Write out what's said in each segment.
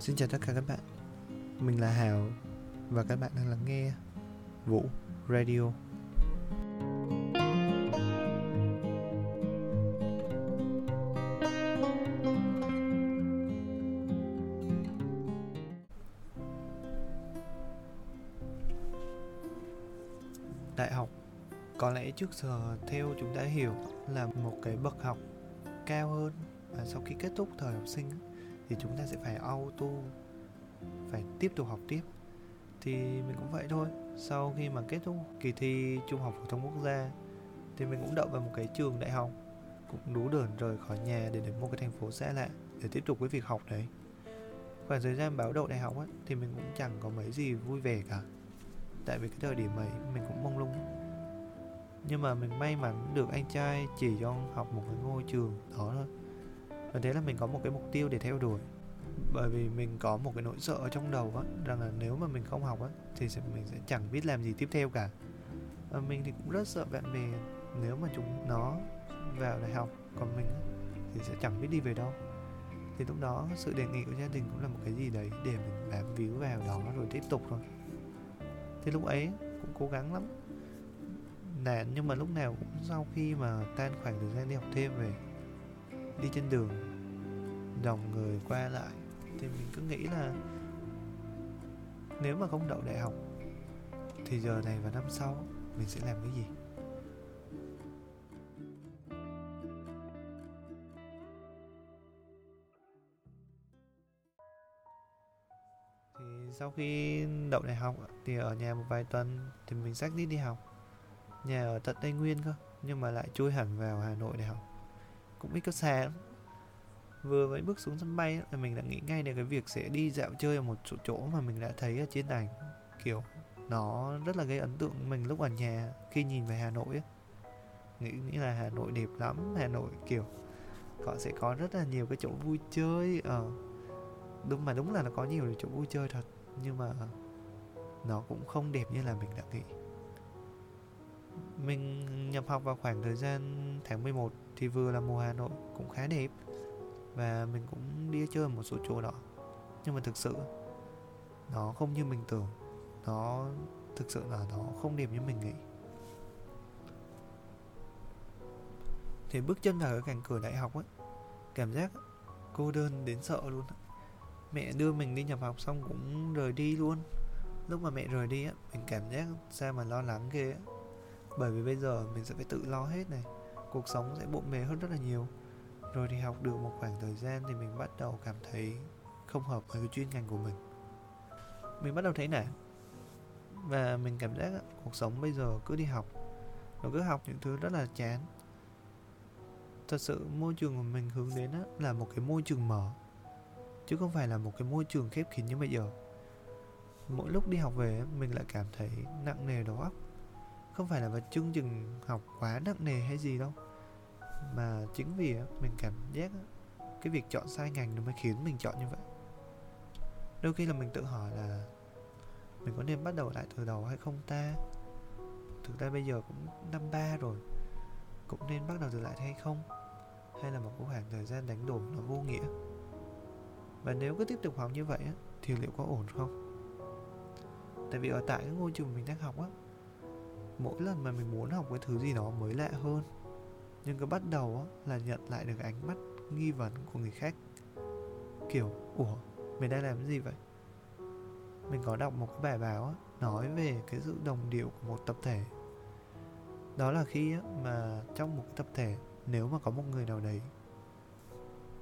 Xin chào tất cả các bạn. Mình là Hào Và các bạn đang lắng nghe Vũ Radio. Đại học, Có lẽ trước giờ theo chúng ta hiểu là một cái bậc học cao hơn và sau khi kết thúc thời học sinh thì chúng ta sẽ phải auto phải tiếp tục học tiếp. Thì mình cũng vậy thôi. Sau khi mà kết thúc kỳ thi trung học phổ thông quốc gia thì mình cũng đậu vào một cái trường đại học cũng đủ đờn rời khỏi nhà để đến một cái thành phố xa lạ để tiếp tục với việc học đấy. Khoảng thời gian báo đậu đại học ấy, thì mình cũng chẳng có mấy gì vui vẻ cả. Tại vì cái thời điểm ấy mình cũng mông lung nhưng mà mình may mắn được anh trai chỉ cho học một cái ngôi trường đó thôi và thế là mình có một cái mục tiêu để theo đuổi. Bởi vì mình có một cái nỗi sợ ở trong đầu á rằng là nếu mà mình không học á thì sẽ, mình sẽ chẳng biết làm gì tiếp theo cả. Và mình thì cũng rất sợ bạn bè. Nếu mà chúng nó vào đại học còn mình thì sẽ chẳng biết đi về đâu. Thì lúc đó sự đề nghị của gia đình cũng là một cái gì đấy để mình bám víu vào đó rồi tiếp tục thôi. Thì lúc ấy cũng cố gắng lắm. Nản nhưng mà lúc nào cũng sau khi mà tan khoảng thời gian đi học thêm về đi trên đường, dòng người qua lại. Thì mình cứ nghĩ là nếu mà không đậu đại học thì giờ này và năm sau mình sẽ làm cái gì? Thì sau khi đậu đại học thì ở nhà một vài tuần thì mình xác đi đi học. Nhà ở tận tây nguyên cơ, nhưng mà lại chui hẳn vào hà nội để học cũng ít có xa lắm. Vừa mới bước xuống sân bay là mình đã nghĩ ngay đến cái việc sẽ đi dạo chơi ở một chỗ chỗ mà mình đã thấy ở trên ảnh kiểu nó rất là gây ấn tượng mình lúc ở nhà khi nhìn về Hà Nội ấy. nghĩ nghĩ là Hà Nội đẹp lắm Hà Nội kiểu họ sẽ có rất là nhiều cái chỗ vui chơi ở ờ, đúng mà đúng là nó có nhiều chỗ vui chơi thật nhưng mà nó cũng không đẹp như là mình đã nghĩ mình nhập học vào khoảng thời gian tháng 11 thì vừa là mùa Hà Nội cũng khá đẹp và mình cũng đi chơi một số chỗ đó. Nhưng mà thực sự, nó không như mình tưởng. Nó thực sự là nó không đẹp như mình nghĩ. Thì bước chân vào cái cánh cửa đại học ấy cảm giác cô đơn đến sợ luôn mẹ đưa mình đi nhập học xong cũng rời đi luôn. Lúc mà mẹ rời đi á, mình cảm giác sao mà lo lắng ghê á bởi vì bây giờ mình sẽ phải tự lo hết này. Cuộc sống sẽ bộn bề hơn rất là nhiều. Rồi thì học được một khoảng thời gian thì mình bắt đầu cảm thấy không hợp với cái chuyên ngành của mình. Mình bắt đầu thấy nản và mình cảm giác cuộc sống bây giờ cứ đi học. Rồi cứ học những thứ rất là chán. Thật sự môi trường của mình hướng đến là một cái môi trường mở. Chứ không phải là một cái môi trường khép kín như bây giờ. Mỗi lúc đi học về mình lại cảm thấy nặng nề đầu óc không phải là một chương trình học quá nặng nề hay gì đâu. Mà chính vì mình cảm giác cái việc chọn sai ngành nó mới khiến mình chọn như vậy. Đôi khi là mình tự hỏi là mình có nên bắt đầu lại từ đầu hay không ta? Thực ra bây giờ cũng năm ba rồi, cũng nên bắt đầu từ lại hay không? Hay là một khoảng thời gian đánh đổi nó vô nghĩa? Và nếu cứ tiếp tục học như vậy thì liệu có ổn không? Tại vì ở tại cái ngôi trường mình đang học á mỗi lần mà mình muốn học cái thứ gì đó mới lạ hơn. Nhưng cứ bắt đầu á, là nhận lại được ánh mắt nghi vấn của người khác. Kiểu ủa mình đang làm cái gì vậy? Mình có đọc một cái bài báo á, nói về cái sự đồng điệu của một tập thể. Đó là khi á, mà trong một cái tập thể nếu mà có một người nào đấy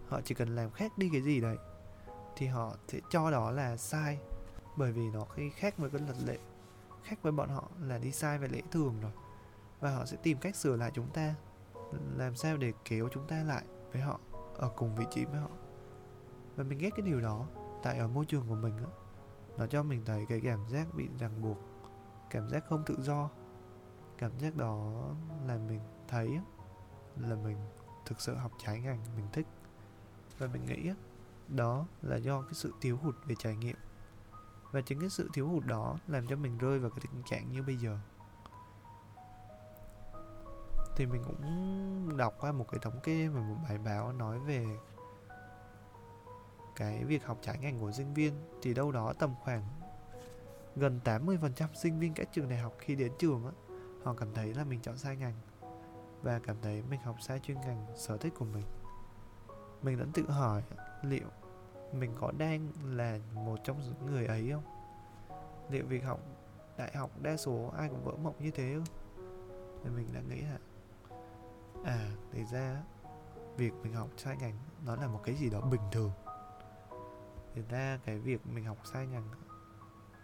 họ chỉ cần làm khác đi cái gì đấy thì họ sẽ cho đó là sai. Bởi vì nó khi khác với cái luật lệ khác với bọn họ là đi sai về lễ thường rồi. Và họ sẽ tìm cách sửa lại chúng ta, làm sao để kéo chúng ta lại với họ, ở cùng vị trí với họ. Và mình ghét cái điều đó, tại ở môi trường của mình á, nó cho mình thấy cái cảm giác bị ràng buộc, cảm giác không tự do. Cảm giác đó là mình thấy là mình thực sự học trái ngành mình thích. Và mình nghĩ đó là do cái sự thiếu hụt về trải nghiệm và chính cái sự thiếu hụt đó làm cho mình rơi vào cái tình trạng như bây giờ thì mình cũng đọc qua một cái thống kê và một bài báo nói về cái việc học trái ngành của sinh viên thì đâu đó tầm khoảng gần 80% sinh viên các trường đại học khi đến trường á, họ cảm thấy là mình chọn sai ngành và cảm thấy mình học sai chuyên ngành sở thích của mình. Mình vẫn tự hỏi liệu mình có đang là một trong những người ấy không? Liệu việc học đại học đa số ai cũng vỡ mộng như thế không? Thì mình đã nghĩ là à, thì ra việc mình học sai ngành nó là một cái gì đó bình thường thì ra cái việc mình học sai ngành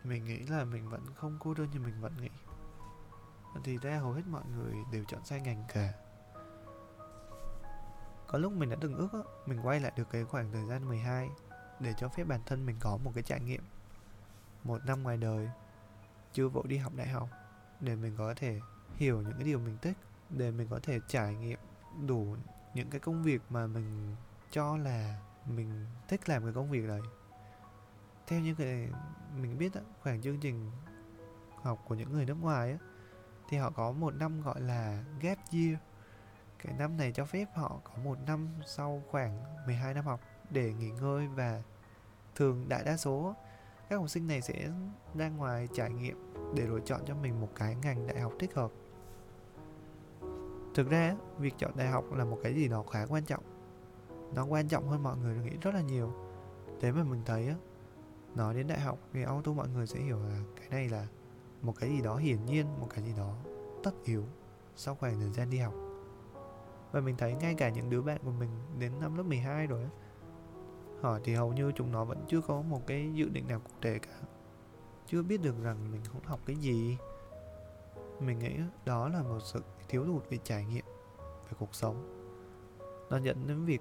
mình nghĩ là mình vẫn không cô đơn như mình vẫn nghĩ thì ra hầu hết mọi người đều chọn sai ngành cả có lúc mình đã từng ước mình quay lại được cái khoảng thời gian 12 để cho phép bản thân mình có một cái trải nghiệm. Một năm ngoài đời chưa vội đi học đại học để mình có thể hiểu những cái điều mình thích để mình có thể trải nghiệm đủ những cái công việc mà mình cho là mình thích làm cái công việc đấy. Theo như cái mình biết đó, khoảng chương trình học của những người nước ngoài á thì họ có một năm gọi là gap year. Cái năm này cho phép họ có một năm sau khoảng 12 năm học để nghỉ ngơi và thường đại đa số các học sinh này sẽ ra ngoài trải nghiệm để lựa chọn cho mình một cái ngành đại học thích hợp. Thực ra, việc chọn đại học là một cái gì đó khá quan trọng. Nó quan trọng hơn mọi người nghĩ rất là nhiều. Thế mà mình thấy á, nói đến đại học thì auto mọi người sẽ hiểu là cái này là một cái gì đó hiển nhiên, một cái gì đó tất yếu sau khoảng thời gian đi học. Và mình thấy ngay cả những đứa bạn của mình đến năm lớp 12 rồi á hỏi thì hầu như chúng nó vẫn chưa có một cái dự định nào cụ thể cả. Chưa biết được rằng mình không học cái gì. Mình nghĩ đó là một sự thiếu hụt về trải nghiệm, về cuộc sống. Nó dẫn đến việc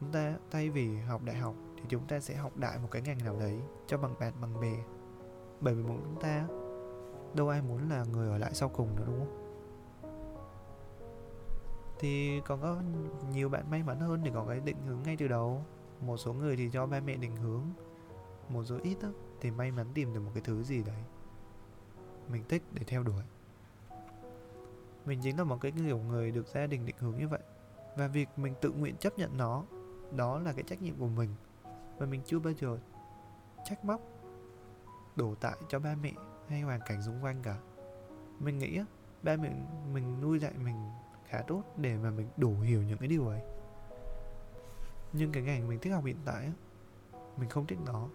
chúng ta thay vì học đại học thì chúng ta sẽ học đại một cái ngành nào đấy cho bằng bạn, bằng bè. Bởi vì chúng ta, đâu ai muốn là người ở lại sau cùng nữa, đúng không? Thì còn có nhiều bạn may mắn hơn để có cái định hướng ngay từ đầu một số người thì cho ba mẹ định hướng một số ít đó, thì may mắn tìm được một cái thứ gì đấy mình thích để theo đuổi. Mình chính là một cái kiểu người được gia đình định hướng như vậy. Và việc mình tự nguyện chấp nhận nó đó là cái trách nhiệm của mình. Và mình chưa bao giờ trách móc đổ tại cho ba mẹ hay hoàn cảnh xung quanh cả. Mình nghĩ ba mẹ mình nuôi dạy mình khá tốt để mà mình đủ hiểu những cái điều ấy nhưng cái ngành mình thích học hiện tại mình không thích nó.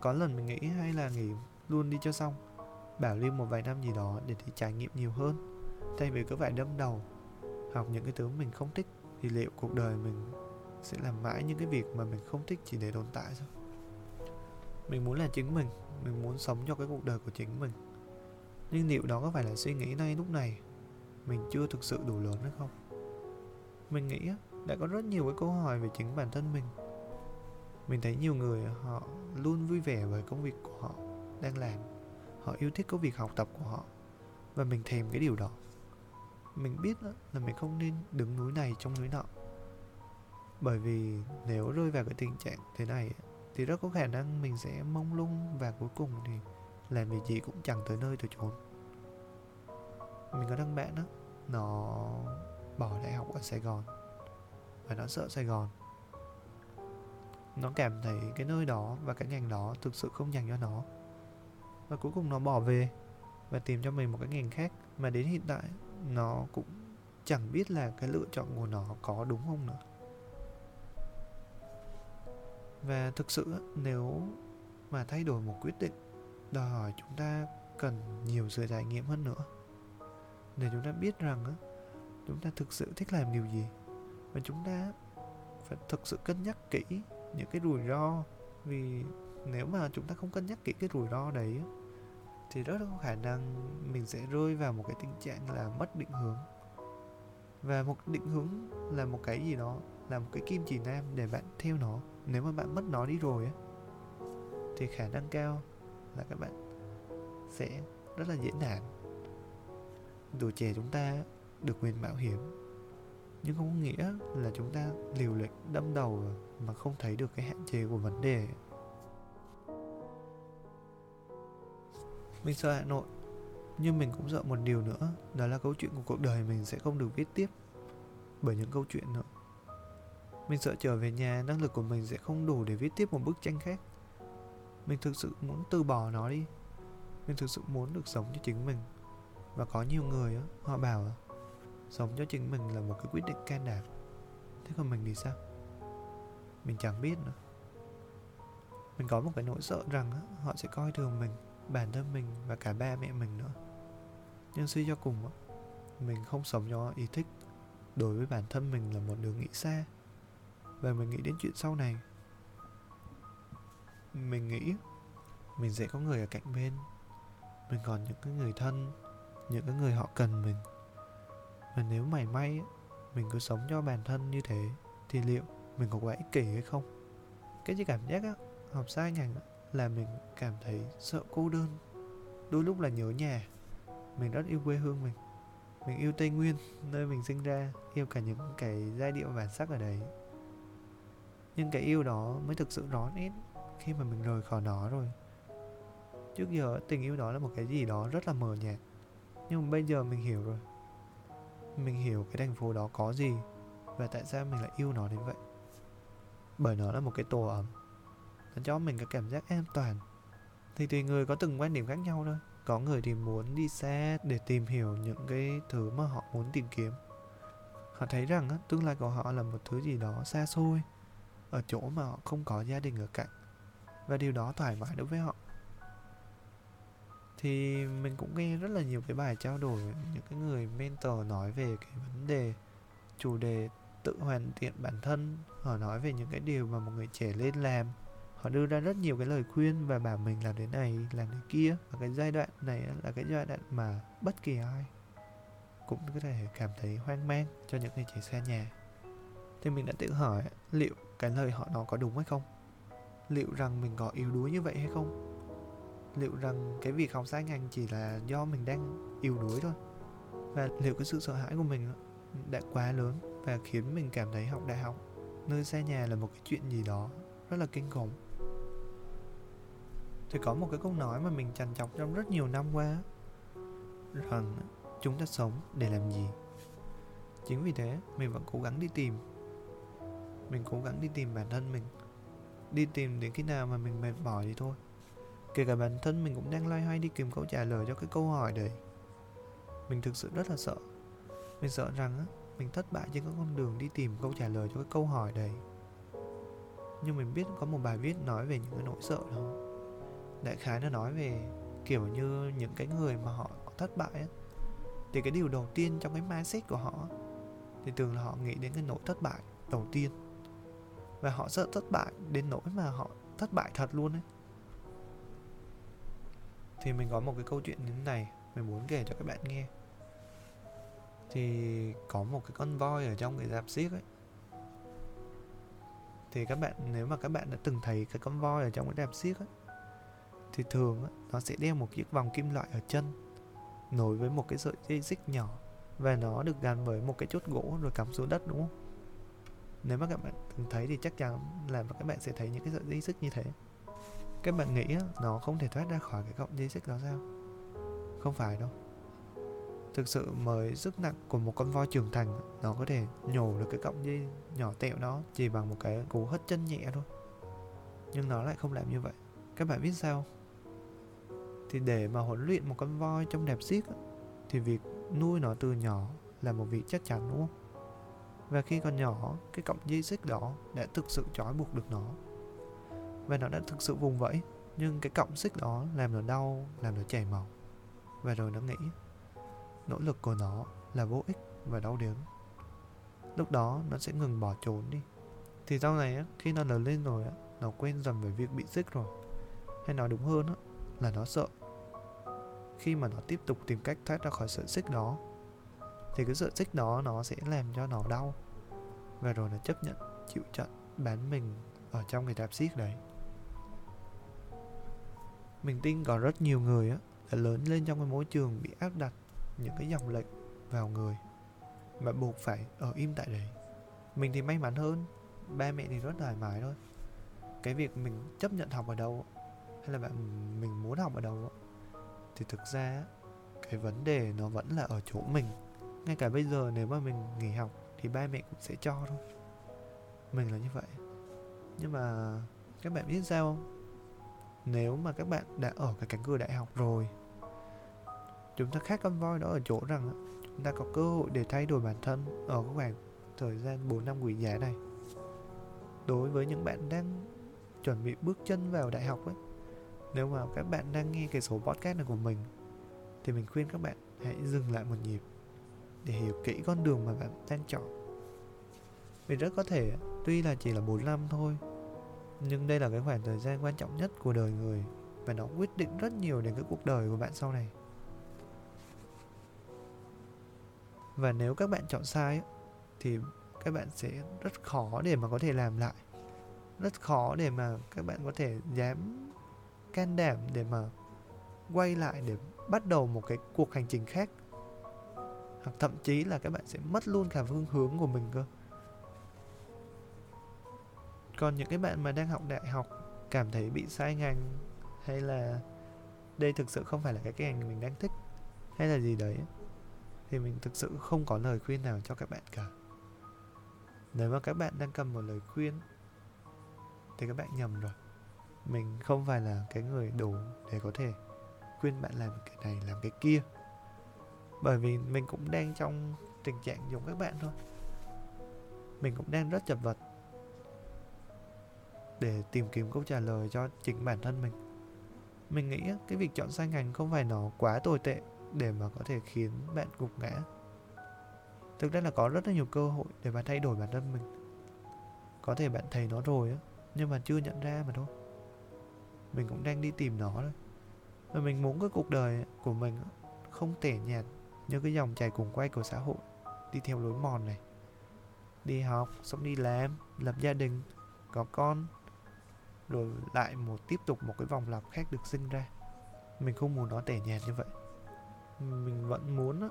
Có lần mình nghĩ hay là nghỉ luôn đi cho xong, bảo lưu một vài năm gì đó để đi trải nghiệm nhiều hơn. Thay vì cứ phải đâm đầu, học những cái thứ mình không thích, thì liệu cuộc đời mình sẽ làm mãi những cái việc mà mình không thích chỉ để tồn tại sao mình muốn là chính mình mình muốn sống cho cái cuộc đời của chính mình. Nhưng liệu đó có phải là suy nghĩ ngay lúc này mình chưa thực sự đủ lớn hay không? Mình nghĩ đã có rất nhiều cái câu hỏi về chính bản thân mình. Mình thấy nhiều người họ luôn vui vẻ với công việc của họ đang làm. Họ yêu thích công việc học tập của họ và mình thèm cái điều đó. Mình biết là mình không nên đứng núi này trong núi nọ. Bởi vì nếu rơi vào cái tình trạng thế này thì rất có khả năng mình sẽ mông lung và cuối cùng thì làm việc gì cũng chẳng tới nơi tới chốn. Mình có thằng bạn đó nó bỏ đại học ở sài gòn và nó sợ sài gòn. Nó cảm thấy cái nơi đó và cái ngành đó thực sự không dành cho nó. Và cuối cùng nó bỏ về và tìm cho mình một cái ngành khác mà đến hiện tại nó cũng chẳng biết là cái lựa chọn của nó có đúng không nữa. Và thực sự nếu mà thay đổi một quyết định, đòi hỏi chúng ta cần nhiều sự trải nghiệm hơn nữa. Để chúng ta biết rằng chúng ta thực sự thích làm điều gì và chúng ta phải thực sự cân nhắc kỹ những cái rủi ro. Vì nếu mà chúng ta không cân nhắc kỹ cái rủi ro đấy thì rất có khả năng mình sẽ rơi vào một cái tình trạng là mất định hướng. Và một định hướng là một cái gì đó, là một cái kim chỉ nam để bạn theo nó. Nếu mà bạn mất nó đi rồi á, thì khả năng cao là các bạn sẽ rất là dễ nản. Tuổi trẻ chúng ta được quyền mạo hiểm nhưng không có nghĩa là chúng ta liều lĩnh, đâm đầu mà không thấy được cái hạn chế của vấn đề. Mình sợ Hà Nội, Nhưng mình cũng sợ một điều nữa, Đó là câu chuyện của cuộc đời mình sẽ không được viết tiếp Bởi những câu chuyện nữa. Mình sợ trở về nhà, năng lực của mình sẽ không đủ để viết tiếp một bức tranh khác. Mình thực sự muốn từ bỏ nó đi. Mình thực sự muốn được sống cho chính mình. Và có nhiều người họ bảo sống cho chính mình là một cái quyết định can đảm. Thế còn mình thì sao? Mình chẳng biết nữa. Mình có một cái nỗi sợ rằng họ sẽ coi thường mình, bản thân mình và cả ba mẹ mình nữa. Nhưng suy cho cùng mình không sống cho ý thích đối với bản thân mình là một đường nghĩ xa. Và mình nghĩ đến chuyện sau này. Mình nghĩ mình sẽ có người ở cạnh bên. Mình còn những cái người thân, những cái người họ cần mình và nếu mày may mình cứ sống cho bản thân như thế, thì liệu mình có quá ích kỷ hay không? Cái gì cảm giác á, học sai ngành là mình cảm thấy sợ cô đơn. Đôi lúc là nhớ nhà, mình rất yêu quê hương mình. Mình yêu tây nguyên, nơi mình sinh ra, yêu cả những cái giai điệu bản sắc ở đấy. Nhưng cái yêu đó mới thực sự rõ nét khi mà mình rời khỏi nó rồi. Trước giờ, tình yêu đó là một cái gì đó rất là mờ nhạt. Nhưng mà bây giờ mình hiểu rồi mình hiểu cái thành phố đó có gì và tại sao mình lại yêu nó đến vậy. Bởi nó là một cái tổ ấm nó cho mình cái cảm giác an toàn. Thì tùy người có từng quan điểm khác nhau thôi. Có người thì muốn đi xa để tìm hiểu những cái thứ mà họ muốn tìm kiếm. Họ thấy rằng á, tương lai của họ là một thứ gì đó xa xôi ở chỗ mà họ không có gia đình ở cạnh. Và điều đó thoải mái đối với họ thì mình cũng nghe rất là nhiều cái bài trao đổi, những cái người mentor nói về cái vấn đề chủ đề tự hoàn thiện bản thân. Họ nói về những cái điều mà một người trẻ lên làm. Họ đưa ra rất nhiều cái lời khuyên và bảo mình làm thế này làm thế kia. Và cái giai đoạn này là cái giai đoạn mà bất kỳ ai cũng có thể cảm thấy hoang mang cho những người trẻ xa nhà. Thì mình đã tự hỏi liệu cái lời họ nói có đúng hay không? Liệu rằng mình có yếu đuối như vậy hay không? Liệu rằng cái việc học sai ngành chỉ là do mình đang yếu đuối thôi? Và liệu cái sự sợ hãi của mình đã quá lớn và khiến mình cảm thấy học đại học, nơi xa nhà là một cái chuyện gì đó rất là kinh khủng? Thì có một cái câu nói mà mình trằn trọc trong rất nhiều năm qua rằng chúng ta sống để làm gì? Chính vì thế, mình vẫn cố gắng đi tìm. Mình cố gắng đi tìm bản thân mình, đi tìm đến khi nào mà mình mệt mỏi thì thôi kể cả bản thân mình cũng đang loay hoay đi tìm câu trả lời cho cái câu hỏi đấy. Mình thực sự rất là sợ. Mình sợ rằng á, mình thất bại trên các con đường đi tìm câu trả lời cho cái câu hỏi đấy. Nhưng mình biết có một bài viết nói về những cái nỗi sợ đó. Đại khái nó nói về kiểu như những cái người mà họ thất bại á. Thì cái điều đầu tiên trong cái mindset của họ thì thường là họ nghĩ đến cái nỗi thất bại đầu tiên. Và họ sợ thất bại đến nỗi mà họ thất bại thật luôn ấy thì mình có một cái câu chuyện như thế này mình muốn kể cho các bạn nghe. Thì có một cái con voi ở trong cái dạp xiếc ấy. Thì các bạn nếu mà các bạn đã từng thấy cái con voi ở trong cái dạp xiếc ấy thì thường ấy, nó sẽ đeo một chiếc vòng kim loại ở chân nối với một cái sợi dây xích nhỏ và nó được gắn với một cái chốt gỗ rồi cắm xuống đất đúng không? Nếu mà các bạn từng thấy thì chắc chắn là các bạn sẽ thấy những cái sợi dây xích như thế các bạn nghĩ nó không thể thoát ra khỏi cái cọng dây xích đó sao? Không phải đâu. Thực sự mới sức nặng của một con voi trưởng thành, nó có thể nhổ được cái cọng dây nhỏ tẹo đó chỉ bằng một cái cú hất chân nhẹ thôi. Nhưng nó lại không làm như vậy. Các bạn biết sao thì để mà huấn luyện một con voi trong đẹp xiếc thì việc nuôi nó từ nhỏ là một việc chắc chắn, đúng không? Và khi còn nhỏ, cái cọng dây xích đó đã thực sự trói buộc được nó và nó đã thực sự vùng vẫy. Nhưng cái cọng xích đó làm nó đau, làm nó chảy máu và rồi nó nghĩ, nỗ lực của nó là vô ích và đau đớn. Lúc đó nó sẽ ngừng bỏ trốn đi. Thì sau này á, khi nó lớn lên rồi á, nó quên dần về việc bị xích rồi. Hay nói đúng hơn á, là nó sợ. Khi mà nó tiếp tục tìm cách thoát ra khỏi sợi xích đó, thì cái sợi xích đó nó sẽ làm cho nó đau. Và rồi nó chấp nhận, chịu trận bán mình ở trong cái đạp xích đấy mình tin có rất nhiều người á đã lớn lên trong cái môi trường bị áp đặt những cái dòng lệnh vào người mà buộc phải ở im tại đấy. Mình thì may mắn hơn, ba mẹ thì rất thoải mái thôi. Cái việc mình chấp nhận học ở đâu hay là bạn mình muốn học ở đâu thì thực ra cái vấn đề nó vẫn là ở chỗ mình. Ngay cả bây giờ nếu mà mình nghỉ học thì ba mẹ cũng sẽ cho thôi. Mình là như vậy. Nhưng mà các bạn biết sao không? Nếu mà các bạn đã ở cái cánh cửa đại học rồi, chúng ta khác con voi đó ở chỗ rằng chúng ta có cơ hội để thay đổi bản thân ở khoảng thời gian 4 năm quý giá này. Đối với những bạn đang chuẩn bị bước chân vào đại học ấy nếu mà các bạn đang nghe cái số podcast này của mình, thì mình khuyên các bạn hãy dừng lại một nhịp để hiểu kỹ con đường mà bạn đang chọn. Vì rất có thể tuy là chỉ là 4 năm thôi nhưng đây là cái khoảng thời gian quan trọng nhất của đời người, và nó quyết định rất nhiều đến cái cuộc đời của bạn sau này. Và nếu các bạn chọn sai thì các bạn sẽ rất khó để mà có thể làm lại. Rất khó để mà các bạn có thể dám can đảm để mà quay lại để bắt đầu một cái cuộc hành trình khác. Hoặc thậm chí là các bạn sẽ mất luôn cả phương hướng của mình cơ còn những cái bạn mà đang học đại học cảm thấy bị sai ngành hay là đây thực sự không phải là cái ngành mình đang thích hay là gì đấy, thì mình thực sự không có lời khuyên nào cho các bạn cả. Nếu mà các bạn đang cầm một lời khuyên, thì các bạn nhầm rồi. Mình không phải là cái người đủ để có thể khuyên bạn làm cái này, làm cái kia. Bởi vì mình cũng đang trong tình trạng giống các bạn thôi. Mình cũng đang rất chật vật để tìm kiếm câu trả lời cho chính bản thân mình. Mình nghĩ cái việc chọn sai ngành không phải nó quá tồi tệ để mà có thể khiến bạn gục ngã. Thực ra là có rất là nhiều cơ hội để bạn thay đổi bản thân mình. Có thể bạn thấy nó rồi á, nhưng mà chưa nhận ra mà thôi. Mình cũng đang đi tìm nó thôi. Và mình muốn cái cuộc đời của mình không tẻ nhạt như cái dòng chảy cuồng quay của xã hội, đi theo lối mòn này. Đi học, xong đi làm, lập gia đình, có con rồi lại một tiếp tục một cái vòng lặp khác được sinh ra. Mình không muốn nó tẻ nhạt như vậy. Mình vẫn muốn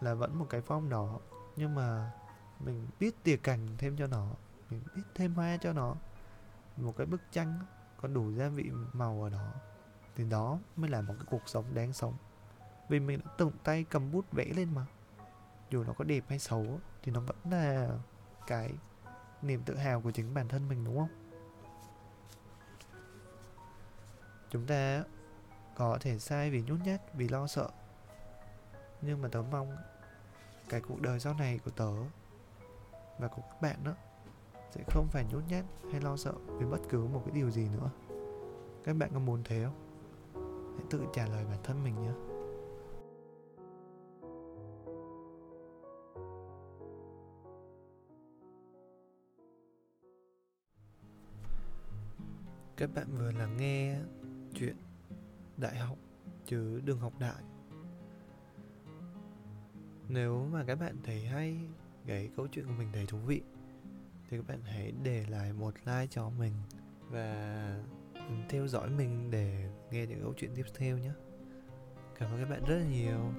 là vẫn một cái form đó, nhưng mà mình biết tỉa cành thêm cho nó, mình biết thêm hoa cho nó. Một cái bức tranh có đủ gia vị màu ở đó, thì đó mới là một cái cuộc sống đáng sống. Vì mình đã tự tay cầm bút vẽ lên mà. Dù nó có đẹp hay xấu thì nó vẫn là cái niềm tự hào của chính bản thân mình, đúng không? Chúng ta có thể sai vì nhút nhát, vì lo sợ. Nhưng mà tớ mong cái cuộc đời sau này của tớ và của các bạn đó sẽ không phải nhút nhát hay lo sợ vì bất cứ một cái điều gì nữa. Các bạn có muốn thế không? Hãy tự trả lời bản thân mình nhé. Các bạn vừa lắng nghe chuyện đại học chứ đừng học đại. Nếu mà các bạn thấy hay cái câu chuyện của mình thấy thú vị, thì các bạn hãy để lại một like cho mình và theo dõi mình để nghe những câu chuyện tiếp theo nhé. Cảm ơn các bạn rất là nhiều.